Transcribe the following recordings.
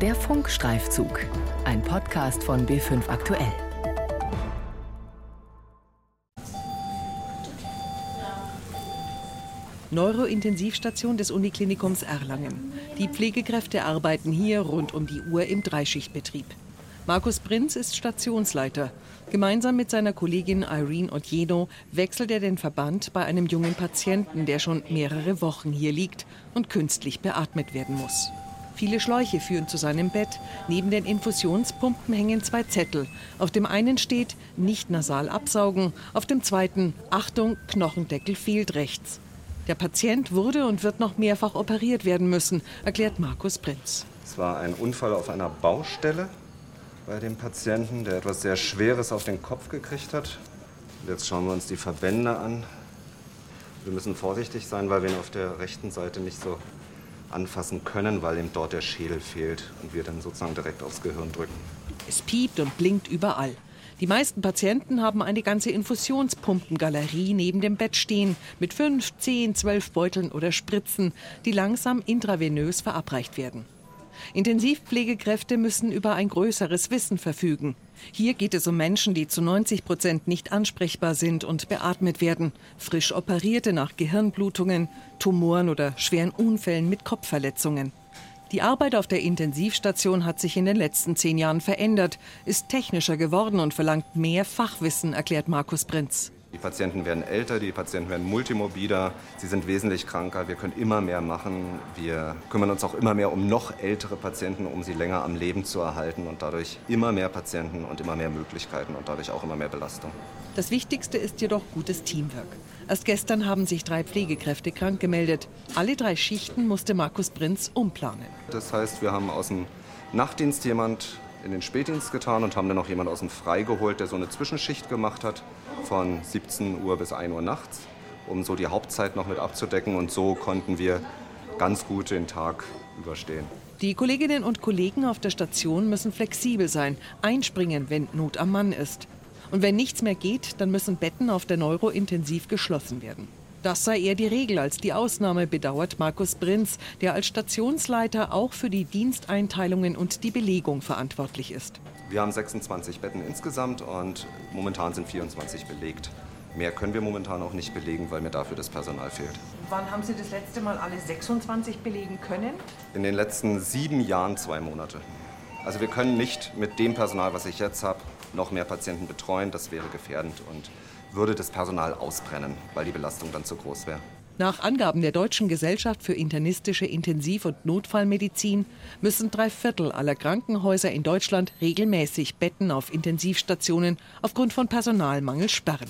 Der Funkstreifzug, ein Podcast von B5 Aktuell. Neurointensivstation des Uniklinikums Erlangen. Die Pflegekräfte arbeiten hier rund um die Uhr im Dreischichtbetrieb. Markus Prinz ist Stationsleiter. Gemeinsam mit seiner Kollegin Irene Odjedo wechselt er den Verband bei einem jungen Patienten, der schon mehrere Wochen hier liegt und künstlich beatmet werden muss. Viele Schläuche führen zu seinem Bett. Neben den Infusionspumpen hängen zwei Zettel. Auf dem einen steht nicht nasal absaugen, auf dem zweiten Achtung, Knochendeckel fehlt rechts. Der Patient wurde und wird noch mehrfach operiert werden müssen, erklärt Markus Prinz. Es war ein Unfall auf einer Baustelle bei dem Patienten, der etwas sehr Schweres auf den Kopf gekriegt hat. Jetzt schauen wir uns die Verbände an. Wir müssen vorsichtig sein, weil wir ihn auf der rechten Seite nicht so anfassen können, weil ihm dort der Schädel fehlt und wir dann sozusagen direkt aufs Gehirn drücken. Es piept und blinkt überall. Die meisten Patienten haben eine ganze Infusionspumpengalerie neben dem Bett stehen mit fünf, zehn, zwölf Beuteln oder Spritzen, die langsam intravenös verabreicht werden. Intensivpflegekräfte müssen über ein größeres Wissen verfügen. Hier geht es um Menschen, die zu 90 Prozent nicht ansprechbar sind und beatmet werden. Frisch Operierte nach Gehirnblutungen, Tumoren oder schweren Unfällen mit Kopfverletzungen. Die Arbeit auf der Intensivstation hat sich in den letzten zehn Jahren verändert, ist technischer geworden und verlangt mehr Fachwissen, erklärt Markus Prinz. Die Patienten werden älter, die Patienten werden multimorbider, sie sind wesentlich kranker, wir können immer mehr machen. Wir kümmern uns auch immer mehr um noch ältere Patienten, um sie länger am Leben zu erhalten und dadurch immer mehr Patienten und immer mehr Möglichkeiten und dadurch auch immer mehr Belastung. Das Wichtigste ist jedoch gutes Teamwork. Erst gestern haben sich drei Pflegekräfte krank gemeldet. Alle drei Schichten musste Markus Prinz umplanen. Das heißt, wir haben aus dem Nachtdienst jemand in den Spätdienst getan und haben dann noch jemand aus dem Frei geholt, der so eine Zwischenschicht gemacht hat von 17 Uhr bis 1 Uhr nachts, um so die Hauptzeit noch mit abzudecken. Und so konnten wir ganz gut den Tag überstehen. Die Kolleginnen und Kollegen auf der Station müssen flexibel sein, einspringen, wenn Not am Mann ist. Und wenn nichts mehr geht, dann müssen Betten auf der Neurointensiv geschlossen werden. Das sei eher die Regel als die Ausnahme, bedauert Markus Prinz, der als Stationsleiter auch für die Diensteinteilungen und die Belegung verantwortlich ist. Wir haben 26 Betten insgesamt und momentan sind 24 belegt. Mehr können wir momentan auch nicht belegen, weil mir dafür das Personal fehlt. Wann haben Sie das letzte Mal alle 26 belegen können? In den letzten sieben Jahren zwei Monate. Also wir können nicht mit dem Personal, was ich jetzt habe, noch mehr Patienten betreuen. Das wäre gefährdend und würde das Personal ausbrennen, weil die Belastung dann zu groß wäre. Nach Angaben der Deutschen Gesellschaft für internistische Intensiv- und Notfallmedizin müssen drei Viertel aller Krankenhäuser in Deutschland regelmäßig Betten auf Intensivstationen aufgrund von Personalmangel sperren.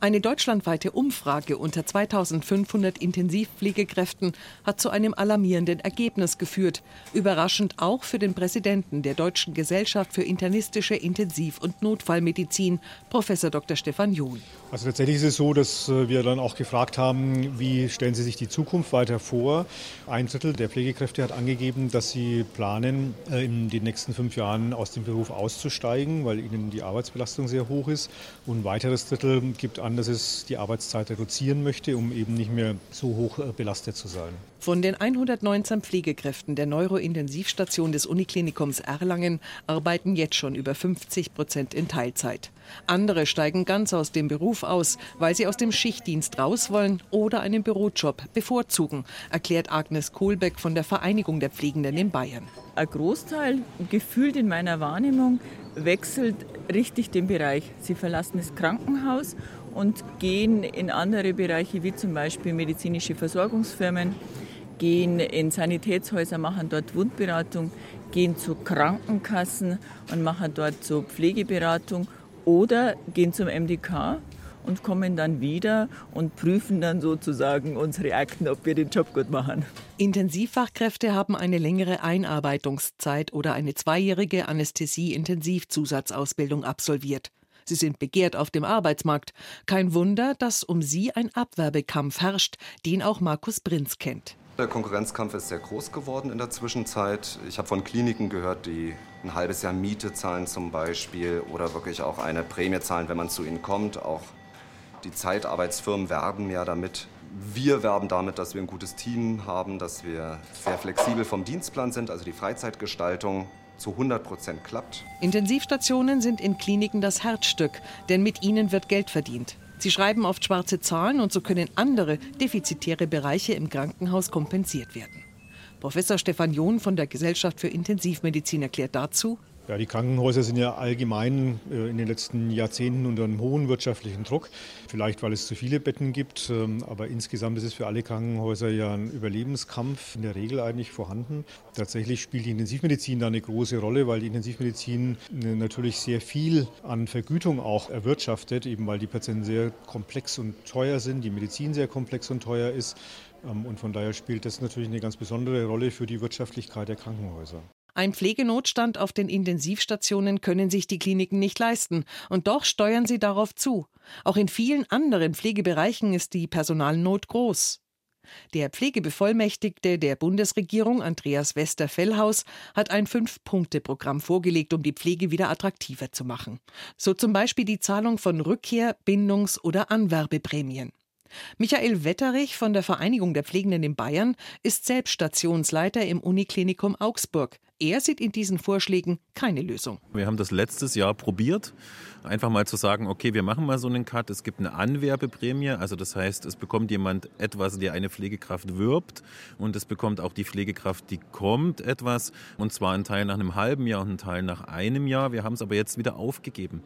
Eine deutschlandweite Umfrage unter 2500 Intensivpflegekräften hat zu einem alarmierenden Ergebnis geführt. Überraschend auch für den Präsidenten der Deutschen Gesellschaft für internistische Intensiv- und Notfallmedizin, Professor Dr. Stefan John. Also tatsächlich ist es so, dass äh, wir dann auch gefragt haben, wie stellen Sie sich die Zukunft weiter vor? Ein Drittel der Pflegekräfte hat angegeben, dass sie planen, äh, in den nächsten fünf Jahren aus dem Beruf auszusteigen, weil ihnen die Arbeitsbelastung sehr hoch ist. Und ein weiteres Drittel gibt an, an, dass es die Arbeitszeit reduzieren möchte, um eben nicht mehr so hoch äh, belastet zu sein. Von den 119 Pflegekräften der Neurointensivstation des Uniklinikums Erlangen arbeiten jetzt schon über 50 Prozent in Teilzeit. Andere steigen ganz aus dem Beruf aus, weil sie aus dem Schichtdienst raus wollen oder einen Bürojob bevorzugen, erklärt Agnes Kohlbeck von der Vereinigung der Pflegenden in Bayern. Ein Großteil, gefühlt in meiner Wahrnehmung, wechselt richtig den Bereich. Sie verlassen das Krankenhaus und gehen in andere Bereiche wie zum Beispiel medizinische Versorgungsfirmen, gehen in Sanitätshäuser, machen dort Wundberatung, gehen zu Krankenkassen und machen dort so Pflegeberatung oder gehen zum MDK und kommen dann wieder und prüfen dann sozusagen unsere Akten, ob wir den Job gut machen. Intensivfachkräfte haben eine längere Einarbeitungszeit oder eine zweijährige Anästhesie-Intensivzusatzausbildung absolviert. Sie sind begehrt auf dem Arbeitsmarkt. Kein Wunder, dass um sie ein Abwerbekampf herrscht, den auch Markus Prinz kennt. Der Konkurrenzkampf ist sehr groß geworden in der Zwischenzeit. Ich habe von Kliniken gehört, die ein halbes Jahr Miete zahlen zum Beispiel oder wirklich auch eine Prämie zahlen, wenn man zu ihnen kommt. Auch die Zeitarbeitsfirmen werben ja damit, Wir werben damit, dass wir ein gutes Team haben, dass wir sehr flexibel vom Dienstplan sind, also die Freizeitgestaltung zu 100 Prozent klappt. Intensivstationen sind in Kliniken das Herzstück, denn mit ihnen wird Geld verdient. Sie schreiben oft schwarze Zahlen und so können andere defizitäre Bereiche im Krankenhaus kompensiert werden. Professor Stefan John von der Gesellschaft für Intensivmedizin erklärt dazu, ja, die Krankenhäuser sind ja allgemein äh, in den letzten Jahrzehnten unter einem hohen wirtschaftlichen Druck. Vielleicht, weil es zu viele Betten gibt, ähm, aber insgesamt ist es für alle Krankenhäuser ja ein Überlebenskampf in der Regel eigentlich vorhanden. Tatsächlich spielt die Intensivmedizin da eine große Rolle, weil die Intensivmedizin äh, natürlich sehr viel an Vergütung auch erwirtschaftet, eben weil die Patienten sehr komplex und teuer sind, die Medizin sehr komplex und teuer ist. Ähm, und von daher spielt das natürlich eine ganz besondere Rolle für die Wirtschaftlichkeit der Krankenhäuser. Ein Pflegenotstand auf den Intensivstationen können sich die Kliniken nicht leisten, und doch steuern sie darauf zu. Auch in vielen anderen Pflegebereichen ist die Personalnot groß. Der Pflegebevollmächtigte der Bundesregierung, Andreas Wester-Fellhaus, hat ein Fünf-Punkte-Programm vorgelegt, um die Pflege wieder attraktiver zu machen. So zum Beispiel die Zahlung von Rückkehr-, Bindungs- oder Anwerbeprämien. Michael Wetterich von der Vereinigung der Pflegenden in Bayern ist selbst Stationsleiter im Uniklinikum Augsburg. Er sieht in diesen Vorschlägen keine Lösung. Wir haben das letztes Jahr probiert, einfach mal zu sagen, okay, wir machen mal so einen Cut. Es gibt eine Anwerbeprämie, also das heißt, es bekommt jemand etwas, der eine Pflegekraft wirbt und es bekommt auch die Pflegekraft, die kommt, etwas und zwar ein Teil nach einem halben Jahr und ein Teil nach einem Jahr. Wir haben es aber jetzt wieder aufgegeben.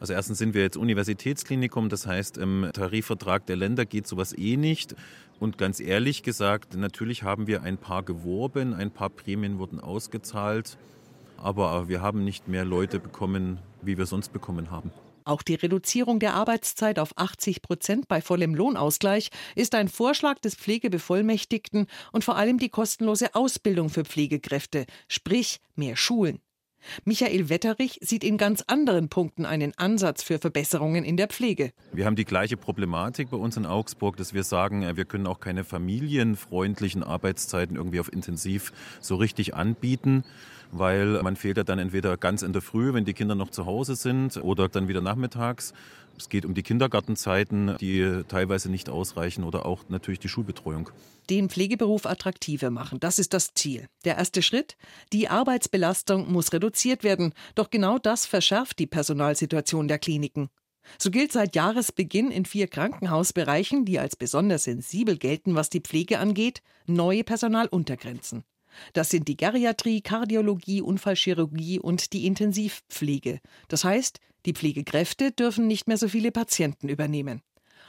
Also erstens sind wir jetzt Universitätsklinikum, das heißt im Tarifvertrag der Länder geht sowas eh nicht. Und ganz ehrlich gesagt, natürlich haben wir ein paar geworben, ein paar Prämien wurden ausgezahlt, aber wir haben nicht mehr Leute bekommen, wie wir sonst bekommen haben. Auch die Reduzierung der Arbeitszeit auf 80 Prozent bei vollem Lohnausgleich ist ein Vorschlag des Pflegebevollmächtigten und vor allem die kostenlose Ausbildung für Pflegekräfte, sprich mehr Schulen. Michael Wetterich sieht in ganz anderen Punkten einen Ansatz für Verbesserungen in der Pflege. Wir haben die gleiche Problematik bei uns in Augsburg, dass wir sagen, äh, wir können auch keine familienfreundlichen Arbeitszeiten irgendwie auf Intensiv so richtig anbieten weil man fehlt ja dann entweder ganz in der Früh, wenn die Kinder noch zu Hause sind, oder dann wieder nachmittags. Es geht um die Kindergartenzeiten, die teilweise nicht ausreichen oder auch natürlich die Schulbetreuung. Den Pflegeberuf attraktiver machen, das ist das Ziel. Der erste Schritt? Die Arbeitsbelastung muss reduziert werden. Doch genau das verschärft die Personalsituation der Kliniken. So gilt seit Jahresbeginn in vier Krankenhausbereichen, die als besonders sensibel gelten, was die Pflege angeht, neue Personaluntergrenzen. Das sind die Geriatrie, Kardiologie, Unfallchirurgie und die Intensivpflege. Das heißt, die Pflegekräfte dürfen nicht mehr so viele Patienten übernehmen.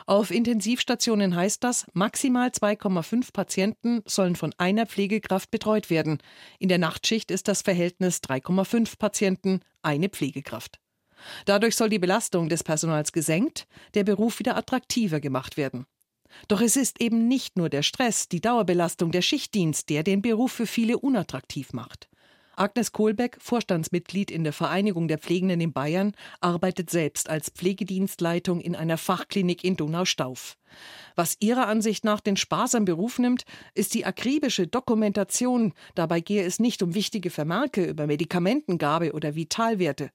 Auf Intensivstationen heißt das, maximal 2,5 Patienten sollen von einer Pflegekraft betreut werden. In der Nachtschicht ist das Verhältnis 3,5 Patienten, eine Pflegekraft. Dadurch soll die Belastung des Personals gesenkt, der Beruf wieder attraktiver gemacht werden. Doch es ist eben nicht nur der Stress, die Dauerbelastung, der Schichtdienst, der den Beruf für viele unattraktiv macht. Agnes Kohlbeck, Vorstandsmitglied in der Vereinigung der Pflegenden in Bayern, arbeitet selbst als Pflegedienstleitung in einer Fachklinik in Donaustauf. Was ihrer Ansicht nach den Spaß am Beruf nimmt, ist die akribische Dokumentation. Dabei gehe es nicht um wichtige Vermerke über Medikamentengabe oder Vitalwerte.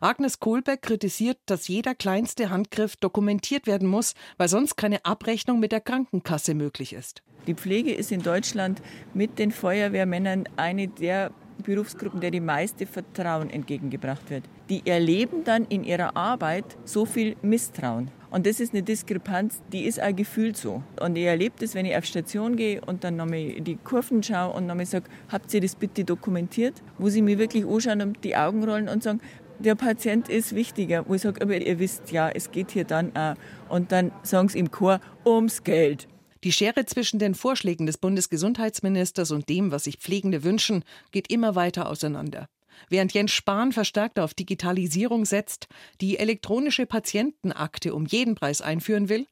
Agnes Kohlbeck kritisiert, dass jeder kleinste Handgriff dokumentiert werden muss, weil sonst keine Abrechnung mit der Krankenkasse möglich ist. Die Pflege ist in Deutschland mit den Feuerwehrmännern eine der Berufsgruppen, der die meiste Vertrauen entgegengebracht wird. Die erleben dann in ihrer Arbeit so viel Misstrauen. Und das ist eine Diskrepanz, die ist auch gefühlt so. Und ich erlebe das, wenn ich auf Station gehe und dann nochmal die Kurven schaue und nochmal sage, habt ihr das bitte dokumentiert? Wo sie mir wirklich anschauen und die Augen rollen und sagen, der Patient ist wichtiger. Wo ich sage, aber ihr wisst ja, es geht hier dann auch. Und dann sagen sie im Chor ums Geld. Die Schere zwischen den Vorschlägen des Bundesgesundheitsministers und dem, was sich Pflegende wünschen, geht immer weiter auseinander. Während Jens Spahn verstärkt auf Digitalisierung setzt, die elektronische Patientenakte um jeden Preis einführen will,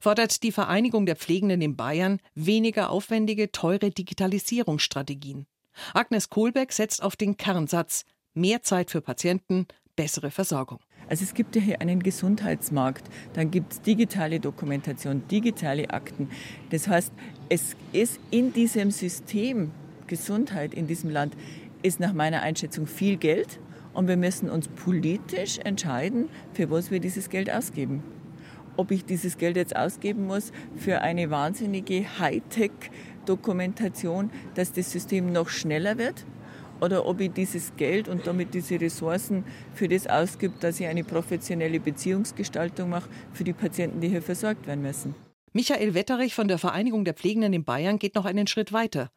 fordert die Vereinigung der Pflegenden in Bayern weniger aufwendige, teure Digitalisierungsstrategien. Agnes Kohlbeck setzt auf den Kernsatz mehr Zeit für Patienten, bessere Versorgung. Also es gibt ja hier einen Gesundheitsmarkt, dann gibt es digitale Dokumentation, digitale Akten. Das heißt, es ist in diesem System Gesundheit in diesem Land ist nach meiner Einschätzung viel Geld und wir müssen uns politisch entscheiden, für was wir dieses Geld ausgeben. ob ich dieses Geld jetzt ausgeben muss für eine wahnsinnige Hightech-Dokumentation, dass das System noch schneller wird oder ob ich dieses Geld und damit diese Ressourcen für das ausgebe, dass ich eine professionelle Beziehungsgestaltung mache für die Patienten, die hier versorgt werden müssen. Michael Wetterich von der Vereinigung der Pflegenden in Bayern geht noch einen Schritt weiter.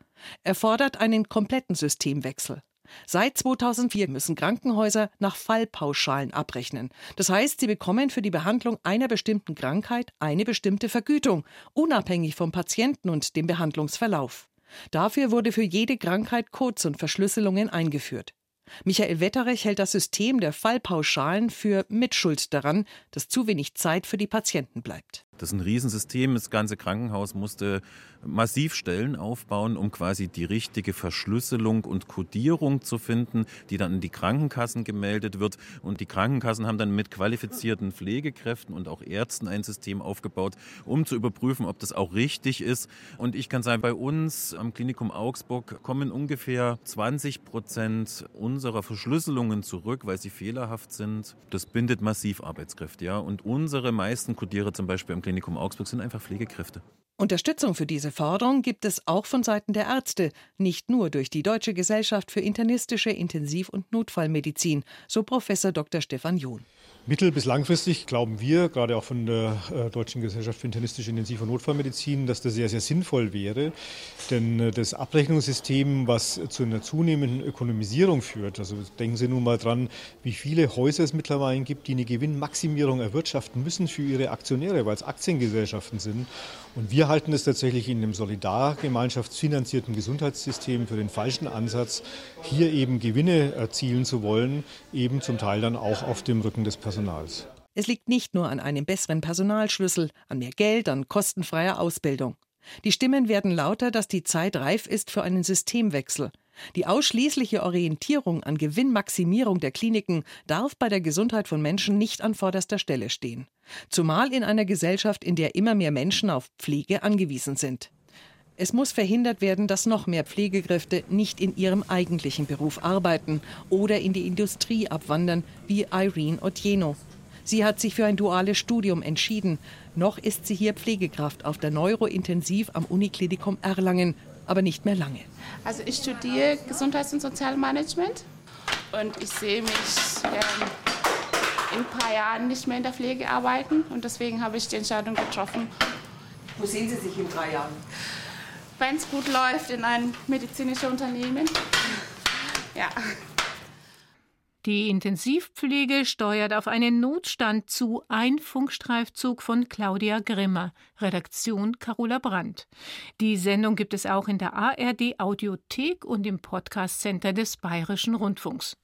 Er fordert einen kompletten Systemwechsel. Seit 2004 müssen Krankenhäuser nach Fallpauschalen abrechnen. Das heißt, sie bekommen für die Behandlung einer bestimmten Krankheit eine bestimmte Vergütung, unabhängig vom Patienten und dem Behandlungsverlauf. Dafür wurde für jede Krankheit Codes und Verschlüsselungen eingeführt. Michael Wetterich hält das System der Fallpauschalen für Mitschuld daran, dass zu wenig Zeit für die Patienten bleibt. Das ist ein Riesensystem. Das ganze Krankenhaus musste massiv Stellen aufbauen, um quasi die richtige Verschlüsselung und Codierung zu finden, die dann in die Krankenkassen gemeldet wird. Und die Krankenkassen haben dann mit qualifizierten Pflegekräften und auch Ärzten ein System aufgebaut, um zu überprüfen, ob das auch richtig ist. Und ich kann sagen, bei uns am Klinikum Augsburg kommen ungefähr 20 Prozent unserer Verschlüsselungen zurück, weil sie fehlerhaft sind. Das bindet massiv Arbeitskräfte. Ja. Und unsere meisten Codierer zum Beispiel am Klinikum Augsburg sind einfach Pflegekräfte. Unterstützung für diese Forderung gibt es auch von Seiten der Ärzte, nicht nur durch die Deutsche Gesellschaft für internistische Intensiv- und Notfallmedizin, so Professor Dr. Stefan John. Mittel- bis langfristig glauben wir, gerade auch von der äh, Deutschen Gesellschaft für internistische Intensiv- und Notfallmedizin, dass das sehr, sehr sinnvoll wäre. Denn äh, das Abrechnungssystem, was zu einer zunehmenden Ökonomisierung führt, also denken Sie nun mal dran, wie viele Häuser es mittlerweile gibt, die eine Gewinnmaximierung erwirtschaften müssen für ihre Aktionäre, weil es Aktiengesellschaften sind. Und wir halten es tatsächlich in einem solidargemeinschaftsfinanzierten Gesundheitssystem für den falschen Ansatz, hier eben Gewinne erzielen zu wollen, eben zum Teil dann auch auf dem Rücken des Personals. Personals. Es liegt nicht nur an einem besseren Personalschlüssel, an mehr Geld, an kostenfreier Ausbildung. Die Stimmen werden lauter, dass die Zeit reif ist für einen Systemwechsel. Die ausschließliche Orientierung an Gewinnmaximierung der Kliniken darf bei der Gesundheit von Menschen nicht an vorderster Stelle stehen. Zumal in einer Gesellschaft, in der immer mehr Menschen auf Pflege angewiesen sind. Es muss verhindert werden, dass noch mehr Pflegekräfte nicht in ihrem eigentlichen Beruf arbeiten oder in die Industrie abwandern, wie Irene Otieno. Sie hat sich für ein duales Studium entschieden. Noch ist sie hier Pflegekraft auf der Neurointensiv am Uniklinikum Erlangen, aber nicht mehr lange. Also ich studiere Gesundheits- und Sozialmanagement und ich sehe mich ähm, in ein paar Jahren nicht mehr in der Pflege arbeiten und deswegen habe ich die Entscheidung getroffen. Wo sehen Sie sich in drei Jahren? Wenn es gut läuft, in ein medizinisches Unternehmen. Ja. Die Intensivpflege steuert auf einen Notstand zu. Ein Funkstreifzug von Claudia Grimmer. Redaktion Carola Brandt. Die Sendung gibt es auch in der ARD Audiothek und im Podcast Center des Bayerischen Rundfunks.